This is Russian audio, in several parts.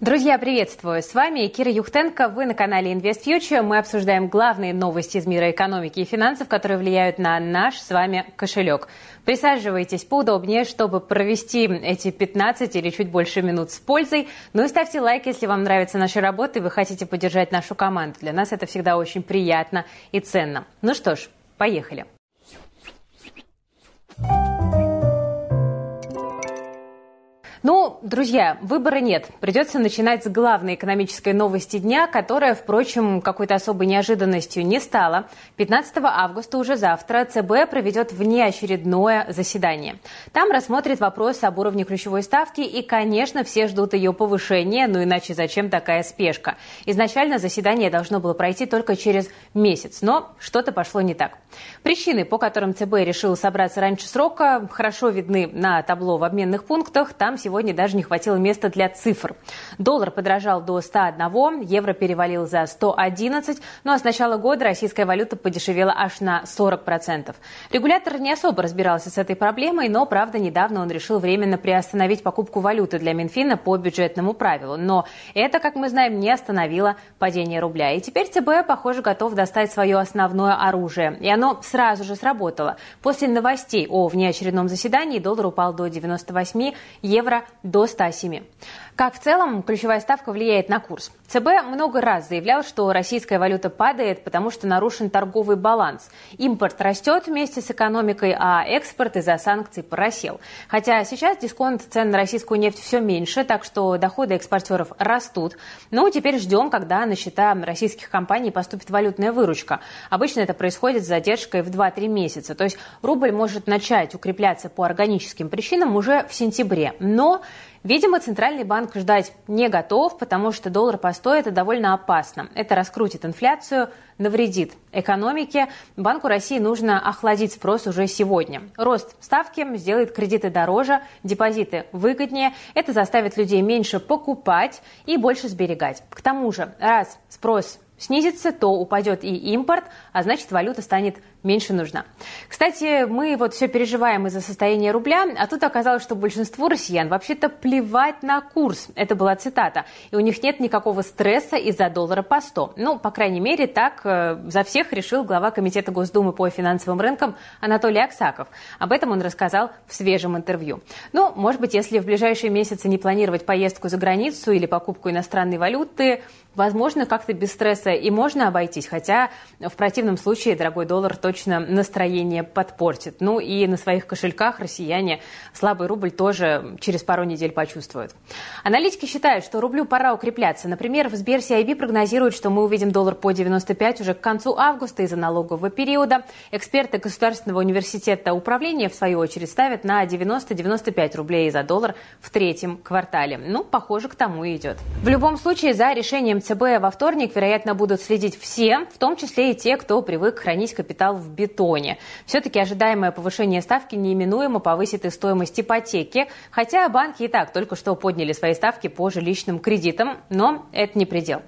Друзья, приветствую! С вами Кира Юхтенко. Вы на канале Invest Future. Мы обсуждаем главные новости из мира экономики и финансов, которые влияют на наш с вами кошелек. Присаживайтесь поудобнее, чтобы провести эти 15 или чуть больше минут с пользой. Ну и ставьте лайк, если вам нравится наша работа и вы хотите поддержать нашу команду. Для нас это всегда очень приятно и ценно. Ну что ж, поехали. Ну, друзья, выбора нет. Придется начинать с главной экономической новости дня, которая, впрочем, какой-то особой неожиданностью не стала. 15 августа, уже завтра, ЦБ проведет внеочередное заседание. Там рассмотрит вопрос об уровне ключевой ставки и, конечно, все ждут ее повышения, ну иначе зачем такая спешка? Изначально заседание должно было пройти только через месяц, но что-то пошло не так. Причины, по которым ЦБ решил собраться раньше срока, хорошо видны на табло в обменных пунктах. Там сегодня сегодня даже не хватило места для цифр. Доллар подорожал до 101, евро перевалил за 111, ну а с начала года российская валюта подешевела аж на 40%. Регулятор не особо разбирался с этой проблемой, но, правда, недавно он решил временно приостановить покупку валюты для Минфина по бюджетному правилу. Но это, как мы знаем, не остановило падение рубля. И теперь ЦБ, похоже, готов достать свое основное оружие. И оно сразу же сработало. После новостей о внеочередном заседании доллар упал до 98 евро до 107. Как в целом ключевая ставка влияет на курс? ЦБ много раз заявлял, что российская валюта падает, потому что нарушен торговый баланс. Импорт растет вместе с экономикой, а экспорт из-за санкций просел. Хотя сейчас дисконт цен на российскую нефть все меньше, так что доходы экспортеров растут. Но теперь ждем, когда на счета российских компаний поступит валютная выручка. Обычно это происходит с задержкой в 2-3 месяца. То есть рубль может начать укрепляться по органическим причинам уже в сентябре. Но Видимо, Центральный банк ждать не готов, потому что доллар по 100 – это довольно опасно. Это раскрутит инфляцию, навредит экономике. Банку России нужно охладить спрос уже сегодня. Рост ставки сделает кредиты дороже, депозиты выгоднее. Это заставит людей меньше покупать и больше сберегать. К тому же, раз спрос снизится, то упадет и импорт, а значит валюта станет меньше нужна. Кстати, мы вот все переживаем из-за состояния рубля, а тут оказалось, что большинству россиян вообще-то плевать на курс. Это была цитата. И у них нет никакого стресса из-за доллара по 100. Ну, по крайней мере, так э, за всех решил глава Комитета Госдумы по финансовым рынкам Анатолий Аксаков. Об этом он рассказал в свежем интервью. Ну, может быть, если в ближайшие месяцы не планировать поездку за границу или покупку иностранной валюты, возможно, как-то без стресса и можно обойтись. Хотя в противном случае дорогой доллар точно настроение подпортит. Ну и на своих кошельках россияне слабый рубль тоже через пару недель почувствуют. Аналитики считают, что рублю пора укрепляться. Например, в Сбер CIB прогнозируют, что мы увидим доллар по 95 уже к концу августа из-за налогового периода. Эксперты Государственного университета управления, в свою очередь, ставят на 90-95 рублей за доллар в третьем квартале. Ну, похоже, к тому и идет. В любом случае, за решением ЦБ во вторник, вероятно, будут следить все, в том числе и те, кто привык хранить капитал в бетоне. Все-таки ожидаемое повышение ставки неименуемо повысит и стоимость ипотеки, хотя банки и так только что подняли свои ставки по жилищным кредитам, но это не предел.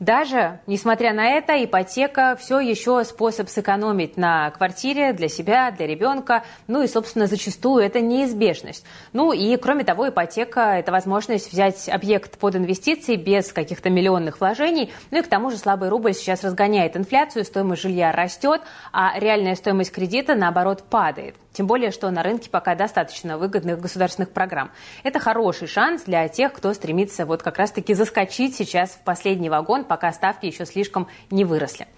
Даже, несмотря на это, ипотека все еще способ сэкономить на квартире для себя, для ребенка. Ну и, собственно, зачастую это неизбежность. Ну и, кроме того, ипотека – это возможность взять объект под инвестиции без каких-то миллионных вложений. Ну и к тому же слабый рубль сейчас разгоняет инфляцию, стоимость жилья растет, а реальная стоимость кредита, наоборот, падает. Тем более, что на рынке пока достаточно выгодных государственных программ. Это хороший шанс для тех, кто стремится вот как раз-таки заскочить сейчас в последний вагон, пока ставки еще слишком не выросли.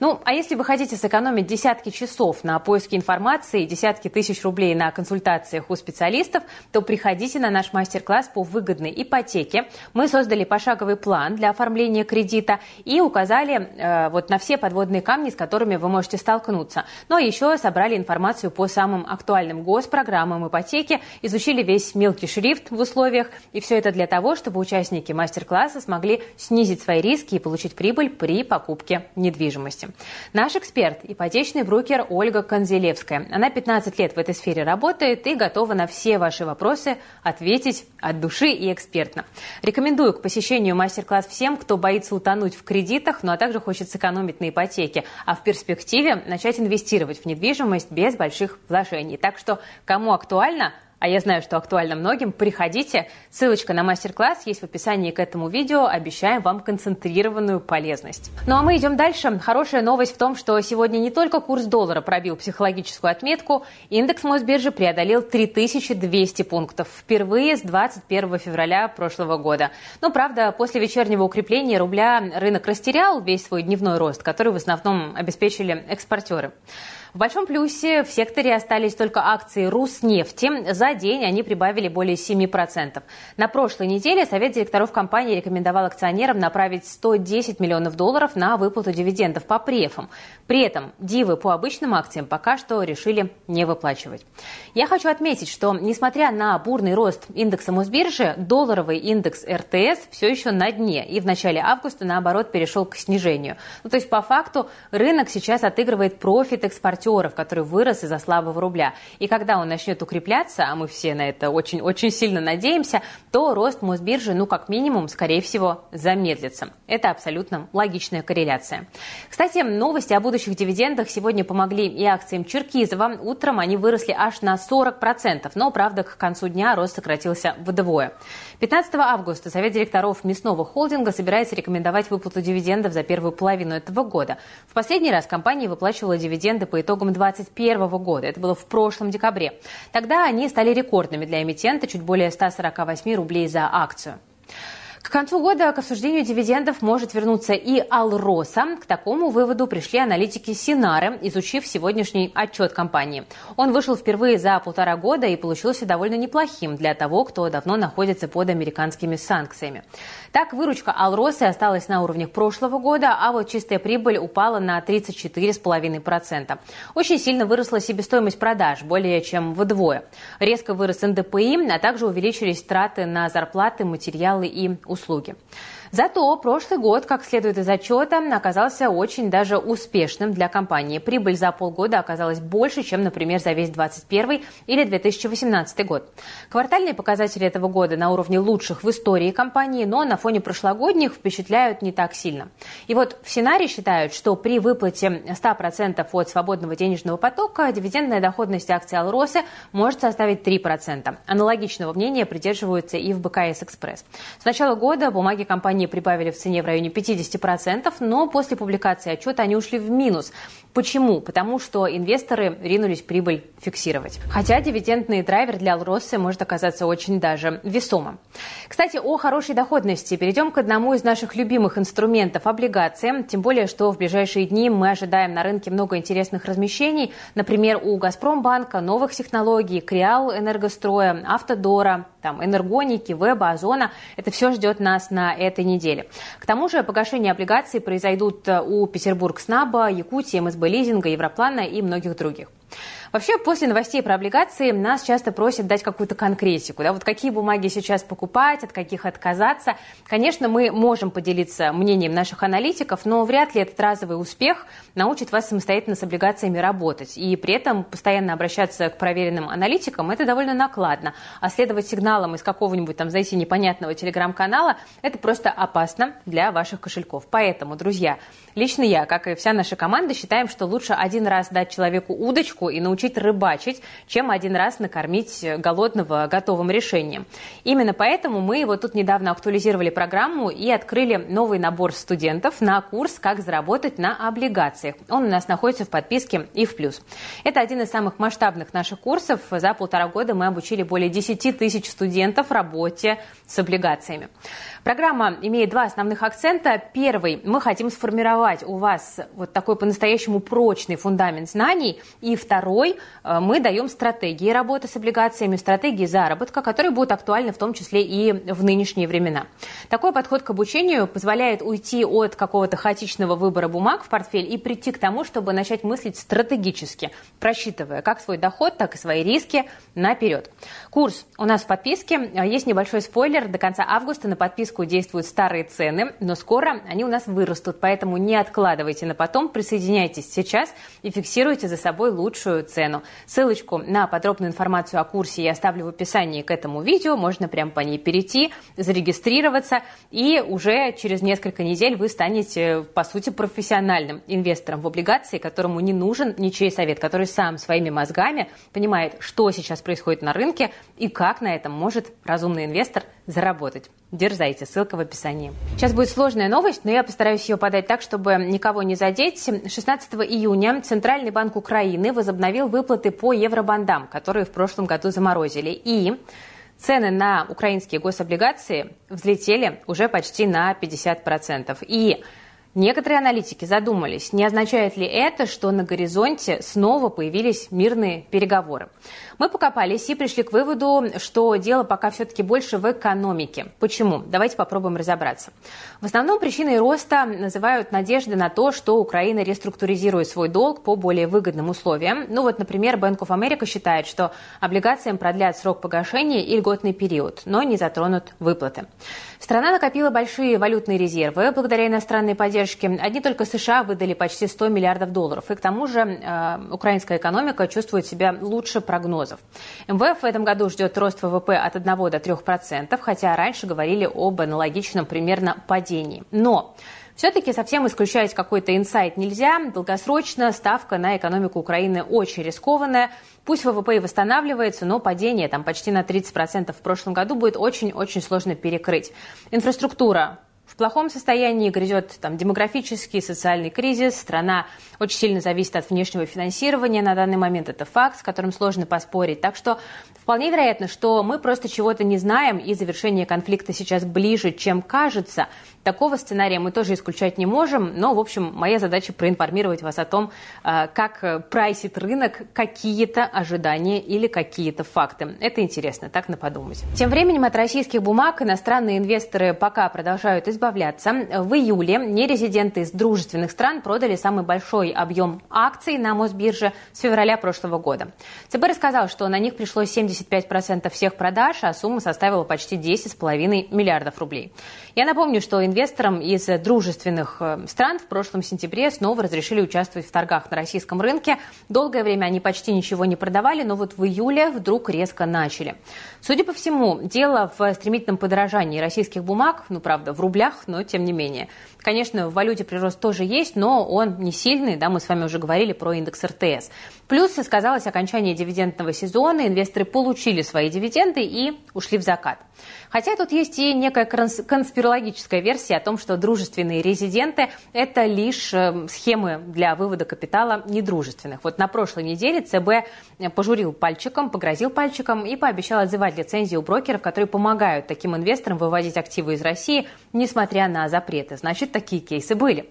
Ну, а если вы хотите сэкономить десятки часов на поиске информации, десятки тысяч рублей на консультациях у специалистов, то приходите на наш мастер-класс по выгодной ипотеке. Мы создали пошаговый план для оформления кредита и указали э, вот на все подводные камни, с которыми вы можете столкнуться. Но еще собрали информацию по самым актуальным госпрограммам ипотеки, изучили весь мелкий шрифт в условиях. И все это для того, чтобы участники мастер-класса смогли снизить свои риски и получить прибыль при покупке недвижимости. Наш эксперт – ипотечный брокер Ольга Конзелевская. Она 15 лет в этой сфере работает и готова на все ваши вопросы ответить от души и экспертно. Рекомендую к посещению мастер-класс всем, кто боится утонуть в кредитах, ну а также хочет сэкономить на ипотеке, а в перспективе начать инвестировать в недвижимость без больших вложений. Так что, кому актуально, а я знаю, что актуально многим, приходите. Ссылочка на мастер-класс есть в описании к этому видео. Обещаем вам концентрированную полезность. Ну а мы идем дальше. Хорошая новость в том, что сегодня не только курс доллара пробил психологическую отметку, индекс Мосбиржи преодолел 3200 пунктов. Впервые с 21 февраля прошлого года. Но, правда, после вечернего укрепления рубля рынок растерял весь свой дневной рост, который в основном обеспечили экспортеры. В большом плюсе в секторе остались только акции Руснефти. За день они прибавили более 7%. На прошлой неделе Совет директоров компании рекомендовал акционерам направить 110 миллионов долларов на выплату дивидендов по префам. При этом дивы по обычным акциям пока что решили не выплачивать. Я хочу отметить, что несмотря на бурный рост индекса Мосбиржи, долларовый индекс РТС все еще на дне и в начале августа, наоборот, перешел к снижению. Ну, то есть, по факту, рынок сейчас отыгрывает профит экспортеров, который вырос из-за слабого рубля. И когда он начнет укрепляться, а мы все на это очень-очень сильно надеемся, то рост Мосбиржи, ну, как минимум, скорее всего, замедлится. Это абсолютно логичная корреляция. Кстати, новости о будущих дивидендах сегодня помогли и акциям Черкизова. Утром они выросли аж на 40%, но, правда, к концу дня рост сократился вдвое. 15 августа Совет директоров мясного холдинга собирается рекомендовать выплату дивидендов за первую половину этого года. В последний раз компания выплачивала дивиденды по итогам 2021 года. Это было в прошлом декабре. Тогда они стали рекордными для эмитента, чуть более 148 рублей за акцию. К концу года к обсуждению дивидендов может вернуться и Алроса. К такому выводу пришли аналитики Синары, изучив сегодняшний отчет компании. Он вышел впервые за полтора года и получился довольно неплохим для того, кто давно находится под американскими санкциями. Так, выручка Алросы осталась на уровнях прошлого года, а вот чистая прибыль упала на 34,5%. Очень сильно выросла себестоимость продаж, более чем вдвое. Резко вырос НДПИ, а также увеличились траты на зарплаты, материалы и услуги. Зато прошлый год, как следует из отчета, оказался очень даже успешным для компании. Прибыль за полгода оказалась больше, чем, например, за весь 2021 или 2018 год. Квартальные показатели этого года на уровне лучших в истории компании, но на фоне прошлогодних впечатляют не так сильно. И вот в Синаре считают, что при выплате 100% от свободного денежного потока дивидендная доходность акций Алросы может составить 3%. Аналогичного мнения придерживаются и в БКС Экспресс. С начала года бумаги компании компании прибавили в цене в районе 50%, но после публикации отчета они ушли в минус. Почему? Потому что инвесторы ринулись прибыль фиксировать. Хотя дивидендный драйвер для Алросы может оказаться очень даже весомым. Кстати, о хорошей доходности. Перейдем к одному из наших любимых инструментов – облигациям. Тем более, что в ближайшие дни мы ожидаем на рынке много интересных размещений. Например, у «Газпромбанка», новых технологий, Креал Энергостроя, Автодора, там, Энергоники, Веба, Озона. Это все ждет нас на этой неделе. К тому же погашение облигаций произойдут у Петербург СНАБа, Якутии, МСБ Лизинга, Европлана и многих других. Вообще, после новостей про облигации нас часто просят дать какую-то конкретику. Да? Вот какие бумаги сейчас покупать, от каких отказаться. Конечно, мы можем поделиться мнением наших аналитиков, но вряд ли этот разовый успех научит вас самостоятельно с облигациями работать. И при этом постоянно обращаться к проверенным аналитикам – это довольно накладно. А следовать сигналам из какого-нибудь там, знаете, непонятного телеграм-канала – это просто опасно для ваших кошельков. Поэтому, друзья, лично я, как и вся наша команда, считаем, что лучше один раз дать человеку удочку и научить научить рыбачить, чем один раз накормить голодного готовым решением. Именно поэтому мы вот тут недавно актуализировали программу и открыли новый набор студентов на курс «Как заработать на облигациях». Он у нас находится в подписке и в плюс. Это один из самых масштабных наших курсов. За полтора года мы обучили более 10 тысяч студентов работе с облигациями. Программа имеет два основных акцента. Первый, мы хотим сформировать у вас вот такой по-настоящему прочный фундамент знаний. И второй, э, мы даем стратегии работы с облигациями, стратегии заработка, которые будут актуальны в том числе и в нынешние времена. Такой подход к обучению позволяет уйти от какого-то хаотичного выбора бумаг в портфель и прийти к тому, чтобы начать мыслить стратегически, просчитывая как свой доход, так и свои риски наперед. Курс у нас в подписке. Есть небольшой спойлер. До конца августа на подписку действуют старые цены, но скоро они у нас вырастут, поэтому не откладывайте на потом, присоединяйтесь сейчас и фиксируйте за собой лучшую цену цену. Ссылочку на подробную информацию о курсе я оставлю в описании к этому видео. Можно прям по ней перейти, зарегистрироваться, и уже через несколько недель вы станете, по сути, профессиональным инвестором в облигации, которому не нужен ничей совет, который сам своими мозгами понимает, что сейчас происходит на рынке и как на этом может разумный инвестор заработать. Дерзайте, ссылка в описании. Сейчас будет сложная новость, но я постараюсь ее подать так, чтобы никого не задеть. 16 июня Центральный банк Украины возобновил выплаты по евробандам, которые в прошлом году заморозили. И цены на украинские гособлигации взлетели уже почти на 50%. И Некоторые аналитики задумались, не означает ли это, что на горизонте снова появились мирные переговоры. Мы покопались и пришли к выводу, что дело пока все-таки больше в экономике. Почему? Давайте попробуем разобраться. В основном причиной роста называют надежды на то, что Украина реструктуризирует свой долг по более выгодным условиям. Ну вот, например, Bank of America считает, что облигациям продлят срок погашения и льготный период, но не затронут выплаты. Страна накопила большие валютные резервы благодаря иностранной поддержке. Одни только США выдали почти 100 миллиардов долларов. И к тому же э, украинская экономика чувствует себя лучше прогнозов. МВФ в этом году ждет рост ВВП от 1 до 3%, хотя раньше говорили об аналогичном примерно падении. Но все-таки совсем исключать какой-то инсайт нельзя. Долгосрочно ставка на экономику Украины очень рискованная. Пусть ВВП и восстанавливается, но падение там почти на 30% в прошлом году будет очень-очень сложно перекрыть. Инфраструктура в плохом состоянии, грядет там, демографический, социальный кризис, страна очень сильно зависит от внешнего финансирования, на данный момент это факт, с которым сложно поспорить. Так что вполне вероятно, что мы просто чего-то не знаем, и завершение конфликта сейчас ближе, чем кажется. Такого сценария мы тоже исключать не можем, но, в общем, моя задача проинформировать вас о том, э, как прайсит рынок какие-то ожидания или какие-то факты. Это интересно, так на подумать. Тем временем от российских бумаг иностранные инвесторы пока продолжают избавляться. В июле нерезиденты из дружественных стран продали самый большой объем акций на Мосбирже с февраля прошлого года. ЦБ рассказал, что на них пришлось 75% всех продаж, а сумма составила почти 10,5 миллиардов рублей. Я напомню, что инвесторам из дружественных э, стран в прошлом сентябре снова разрешили участвовать в торгах на российском рынке. Долгое время они почти ничего не продавали, но вот в июле вдруг резко начали. Судя по всему, дело в стремительном подорожании российских бумаг, ну, правда, в рублях, но тем не менее. Конечно, в валюте прирост тоже есть, но он не сильный, да, мы с вами уже говорили про индекс РТС. Плюс сказалось окончание дивидендного сезона, инвесторы получили свои дивиденды и ушли в закат. Хотя тут есть и некая конспирологическая версия о том, что дружественные резиденты – это лишь э, схемы для вывода капитала недружественных. Вот на прошлой неделе ЦБ пожурил пальчиком, погрозил пальчиком и пообещал отзывать лицензии у брокеров, которые помогают таким инвесторам выводить активы из России, несмотря на запреты. Значит, такие кейсы были.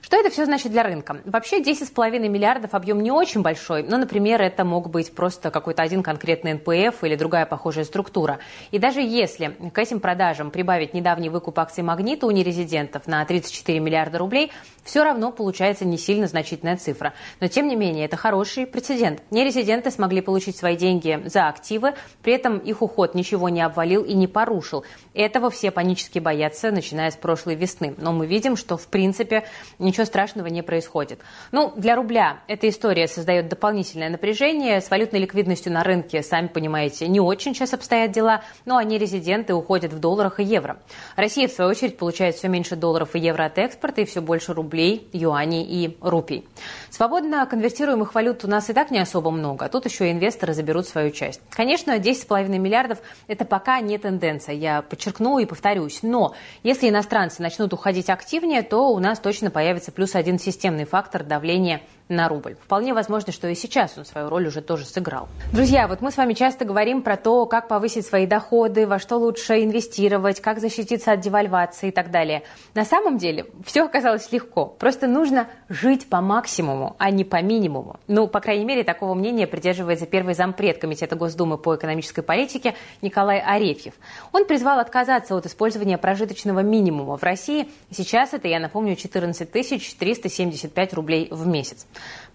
Что это все значит для рынка? Вообще 10,5 миллиардов объем не очень большой, но, например, это мог быть просто какой-то один конкретный НПФ или другая похожая структура. И даже если к этим продажам прибавить недавний выкуп акций «Магнита» у нерезидентов на 34 миллиарда рублей, все равно получается не сильно значительная цифра. Но, тем не менее, это хороший прецедент. Нерезиденты смогли получить свои деньги за активы, при этом их уход ничего не обвалил и не порушил. Этого все панически боятся, начиная с прошлой весны. Но мы видим, что, в принципе, ничего страшного не происходит. Ну, для рубля эта история создает дополнительное напряжение. С валютной ликвидностью на рынке, сами понимаете, не очень сейчас обстоят дела, но они резиденты уходят в долларах и евро. Россия, в свою очередь, получает все меньше долларов и евро от экспорта и все больше рублей, юаней и рупий. Свободно конвертируемых валют у нас и так не особо много, а тут еще и инвесторы заберут свою часть. Конечно, 10,5 миллиардов – это пока не тенденция, я подчеркну и повторюсь. Но если иностранцы начнут уходить активнее, то у нас точно появится появится плюс один системный фактор давления на рубль. Вполне возможно, что и сейчас он свою роль уже тоже сыграл. Друзья, вот мы с вами часто говорим про то, как повысить свои доходы, во что лучше инвестировать, как защититься от девальвации и так далее. На самом деле все оказалось легко. Просто нужно жить по максимуму, а не по минимуму. Ну, по крайней мере, такого мнения придерживается первый зампред Комитета Госдумы по экономической политике Николай Арефьев. Он призвал отказаться от использования прожиточного минимума в России. Сейчас это, я напомню, 14 375 рублей в месяц.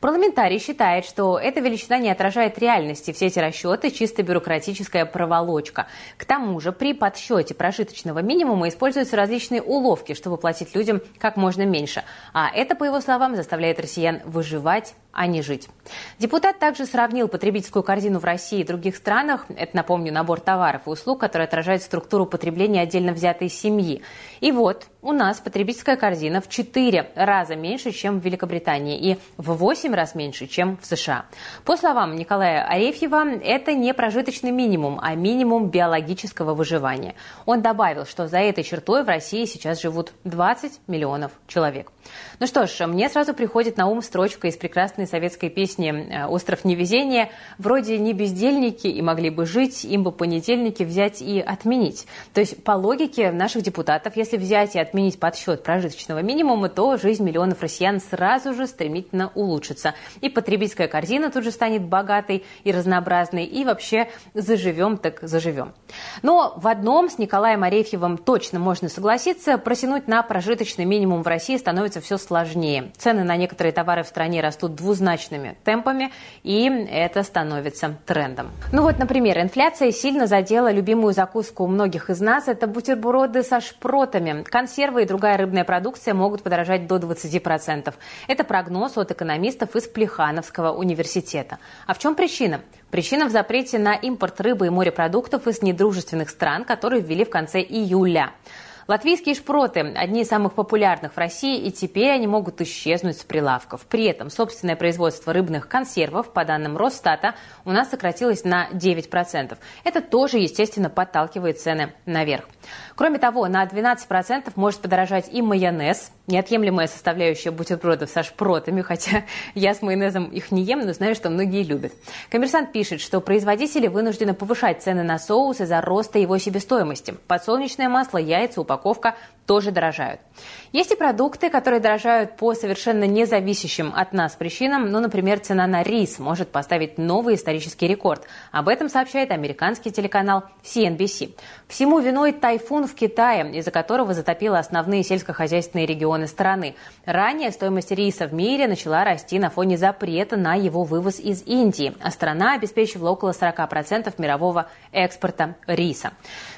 Парламентарий считает, что эта величина не отражает реальности. Все эти расчеты – чисто бюрократическая проволочка. К тому же при подсчете прожиточного минимума используются различные уловки, чтобы платить людям как можно меньше. А это, по его словам, заставляет россиян выживать а не жить. Депутат также сравнил потребительскую корзину в России и других странах. Это, напомню, набор товаров и услуг, который отражает структуру потребления отдельно взятой семьи. И вот у нас потребительская корзина в 4 раза меньше, чем в Великобритании, и в 8 раз меньше, чем в США. По словам Николая Арефьева, это не прожиточный минимум, а минимум биологического выживания. Он добавил, что за этой чертой в России сейчас живут 20 миллионов человек. Ну что ж, мне сразу приходит на ум строчка из прекрасной советской песни э, «Остров невезения». Вроде не бездельники и могли бы жить, им бы понедельники взять и отменить. То есть по логике наших депутатов, если взять и отменить подсчет прожиточного минимума, то жизнь миллионов россиян сразу же стремительно улучшится. И потребительская корзина тут же станет богатой и разнообразной, и вообще заживем так заживем. Но в одном с Николаем Арефьевым точно можно согласиться, просянуть на прожиточный минимум в России становится все сложнее. Цены на некоторые товары в стране растут двузначными темпами, и это становится трендом. Ну вот, например, инфляция сильно задела любимую закуску у многих из нас. Это бутерброды со шпротами. Консервы и другая рыбная продукция могут подорожать до 20%. Это прогноз от экономистов из Плехановского университета. А в чем причина? Причина в запрете на импорт рыбы и морепродуктов из недружественных стран, которые ввели в конце июля. Латвийские шпроты – одни из самых популярных в России, и теперь они могут исчезнуть с прилавков. При этом собственное производство рыбных консервов, по данным Росстата, у нас сократилось на 9%. Это тоже, естественно, подталкивает цены наверх. Кроме того, на 12% может подорожать и майонез, неотъемлемая составляющая бутербродов со шпротами, хотя я с майонезом их не ем, но знаю, что многие любят. Коммерсант пишет, что производители вынуждены повышать цены на соус из-за роста его себестоимости. Подсолнечное масло, яйца, упаковка тоже дорожают. Есть и продукты, которые дорожают по совершенно независящим от нас причинам. Ну, например, цена на рис может поставить новый исторический рекорд. Об этом сообщает американский телеканал CNBC. Всему виной тайфун в Китае, из-за которого затопило основные сельскохозяйственные регионы страны. Ранее стоимость риса в мире начала расти на фоне запрета на его вывоз из Индии, а страна обеспечивала около 40% мирового экспорта риса.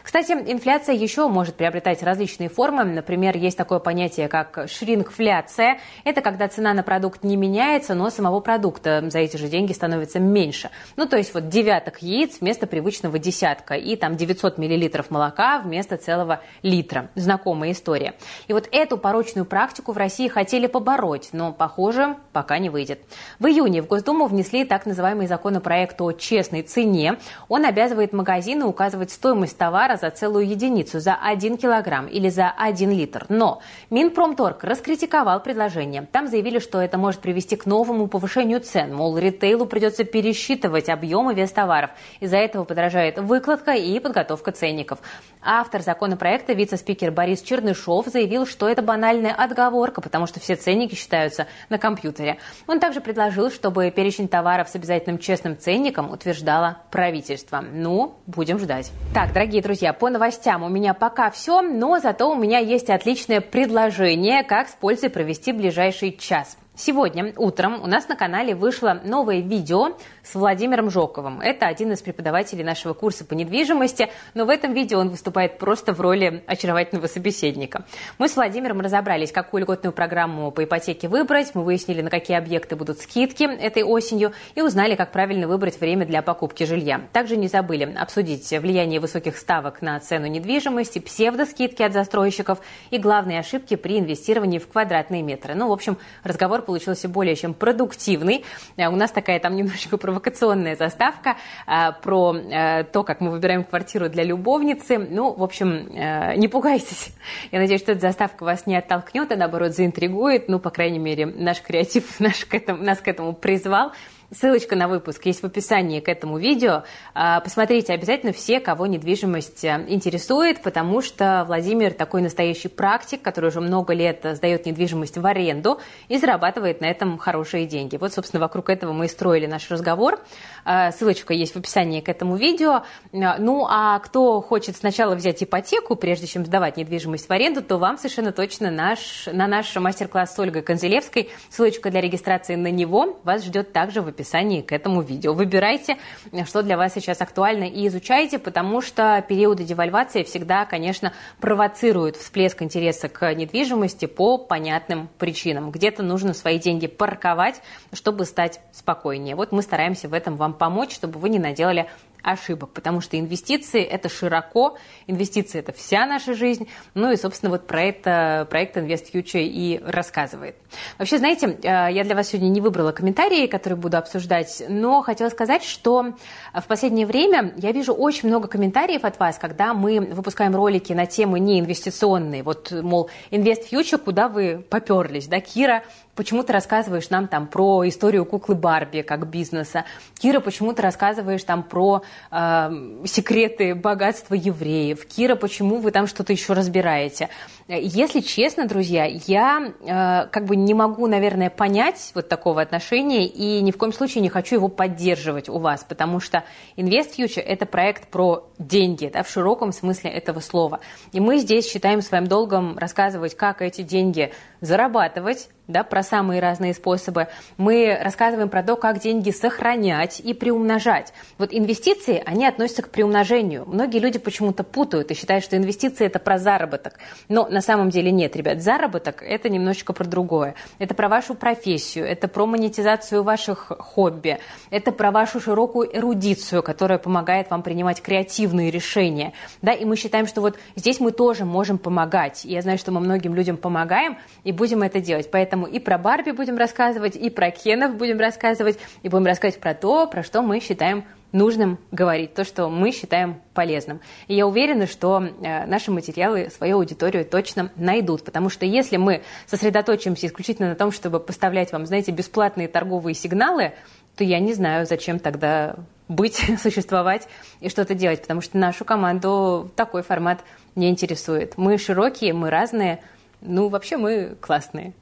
Кстати, инфляция еще может приобретать различные формы. Например, есть такое понятие, как шрингфляция. Это когда цена на продукт не меняется, но самого продукта за эти же деньги становится меньше. Ну, то есть вот девяток яиц вместо привычного десятка и там 900 миллилитров молока вместо целого литра. Знакомая история. И вот эту порочную практику в России хотели побороть, но, похоже, пока не выйдет. В июне в Госдуму внесли так называемый законопроект о честной цене. Он обязывает магазины указывать стоимость товара за целую единицу, за 1 килограмм или за 1 литр. Но Минпромторг раскритиковал предложение. Там заявили, что это может привести к новому повышению цен. Мол, ритейлу придется пересчитывать объем и вес товаров. Из-за этого подорожает выкладка и подготовка ценников. Автор законопроекта, вице-спикер Борис Чернышов, заявил, что это банальная отговорка, потому что все ценники считаются на компьютере. Он также предложил, чтобы перечень товаров с обязательным честным ценником утверждало правительство. Ну, будем ждать. Так, дорогие друзья, по новостям у меня пока все, но зато у меня есть отличное предложение, как с пользой провести ближайший час. Сегодня утром у нас на канале вышло новое видео с Владимиром Жоковым. Это один из преподавателей нашего курса по недвижимости, но в этом видео он выступает просто в роли очаровательного собеседника. Мы с Владимиром разобрались, какую льготную программу по ипотеке выбрать, мы выяснили, на какие объекты будут скидки этой осенью и узнали, как правильно выбрать время для покупки жилья. Также не забыли обсудить влияние высоких ставок на цену недвижимости, псевдоскидки от застройщиков и главные ошибки при инвестировании в квадратные метры. Ну, в общем, разговор получился более чем продуктивный. Э, у нас такая там немножечко провокационная заставка э, про э, то, как мы выбираем квартиру для любовницы. Ну, в общем, не пугайтесь. Я надеюсь, что эта заставка вас не оттолкнет, а наоборот заинтригует. Ну, по крайней мере, наш креатив наш к этому, нас к этому призвал. Ссылочка на выпуск есть в описании к этому видео. А, посмотрите обязательно все, кого недвижимость э, интересует, потому что Владимир такой настоящий практик, который уже много лет сдает недвижимость в аренду и зарабатывает на этом хорошие деньги. Вот, собственно, вокруг этого мы и строили наш разговор. А, ссылочка есть в описании к этому видео. А, ну, а кто хочет сначала взять ипотеку, прежде чем сдавать недвижимость в аренду, то вам совершенно точно наш, на наш мастер-класс с Ольгой Конзелевской, ссылочка для регистрации на него вас ждет также в описании описании к этому видео. Выбирайте, что для вас сейчас актуально и изучайте, потому что периоды девальвации всегда, конечно, провоцируют всплеск интереса к недвижимости по понятным причинам. Где-то нужно свои деньги парковать, чтобы стать спокойнее. Вот мы стараемся в этом вам помочь, чтобы вы не наделали ошибок, потому что инвестиции – это широко, инвестиции – это вся наша жизнь, ну и, собственно, вот про это проект Invest Future и рассказывает. Вообще, знаете, э, я для вас сегодня не выбрала комментарии, которые буду обсуждать, но хотела сказать, что в последнее время я вижу очень много комментариев от вас, когда мы выпускаем ролики на темы неинвестиционные, вот, мол, Invest Future, куда вы поперлись, да, Кира, почему ты рассказываешь нам там про историю куклы Барби как бизнеса. Кира, почему ты рассказываешь там про секреты богатства евреев. Кира, почему вы там что-то еще разбираете. Если честно, друзья, я э, как бы не могу, наверное, понять вот такого отношения и ни в коем случае не хочу его поддерживать у вас, потому что Invest Future – это проект про деньги, да, в широком смысле этого слова. И мы здесь считаем своим долгом рассказывать, как эти деньги зарабатывать, да, про самые разные способы. Мы рассказываем про то, как деньги сохранять и приумножать. Вот инвестиции, они относятся к приумножению. Многие люди почему-то путают и считают, что инвестиции – это про заработок. Но на самом деле нет, ребят. Заработок – это немножечко про другое. Это про вашу профессию, это про монетизацию ваших хобби, это про вашу широкую эрудицию, которая помогает вам принимать креативные решения. Да, и мы считаем, что вот здесь мы тоже можем помогать. И я знаю, что мы многим людям помогаем и будем это делать. Поэтому и про Барби будем рассказывать, и про Кенов будем рассказывать, и будем рассказывать про то, про что мы считаем нужным говорить, то, что мы считаем полезным. И я уверена, что э, наши материалы свою аудиторию точно найдут, потому что если мы сосредоточимся исключительно на том, чтобы поставлять вам, знаете, бесплатные торговые сигналы, то я не знаю, зачем тогда быть, существовать и что-то делать, потому что нашу команду такой формат не интересует. Мы широкие, мы разные, ну, вообще мы классные.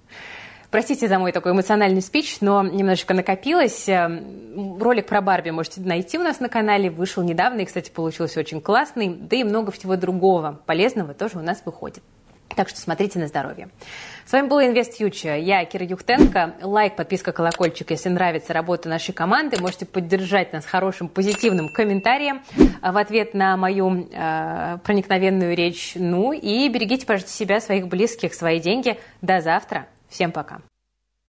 Простите за мой такой эмоциональный спич, но немножечко накопилось. Эм, ролик про Барби можете найти у нас на канале. Вышел недавно и, кстати, получился очень классный. Да и много всего другого полезного тоже у нас выходит. Так что смотрите на здоровье. С вами был Invest Future. Я Кира Юхтенко. Лайк, подписка, колокольчик, если нравится работа нашей команды. Можете поддержать нас хорошим, позитивным комментарием в ответ на мою э, проникновенную речь. Ну и берегите, пожалуйста, себя, своих близких, свои деньги. До завтра. Всем пока.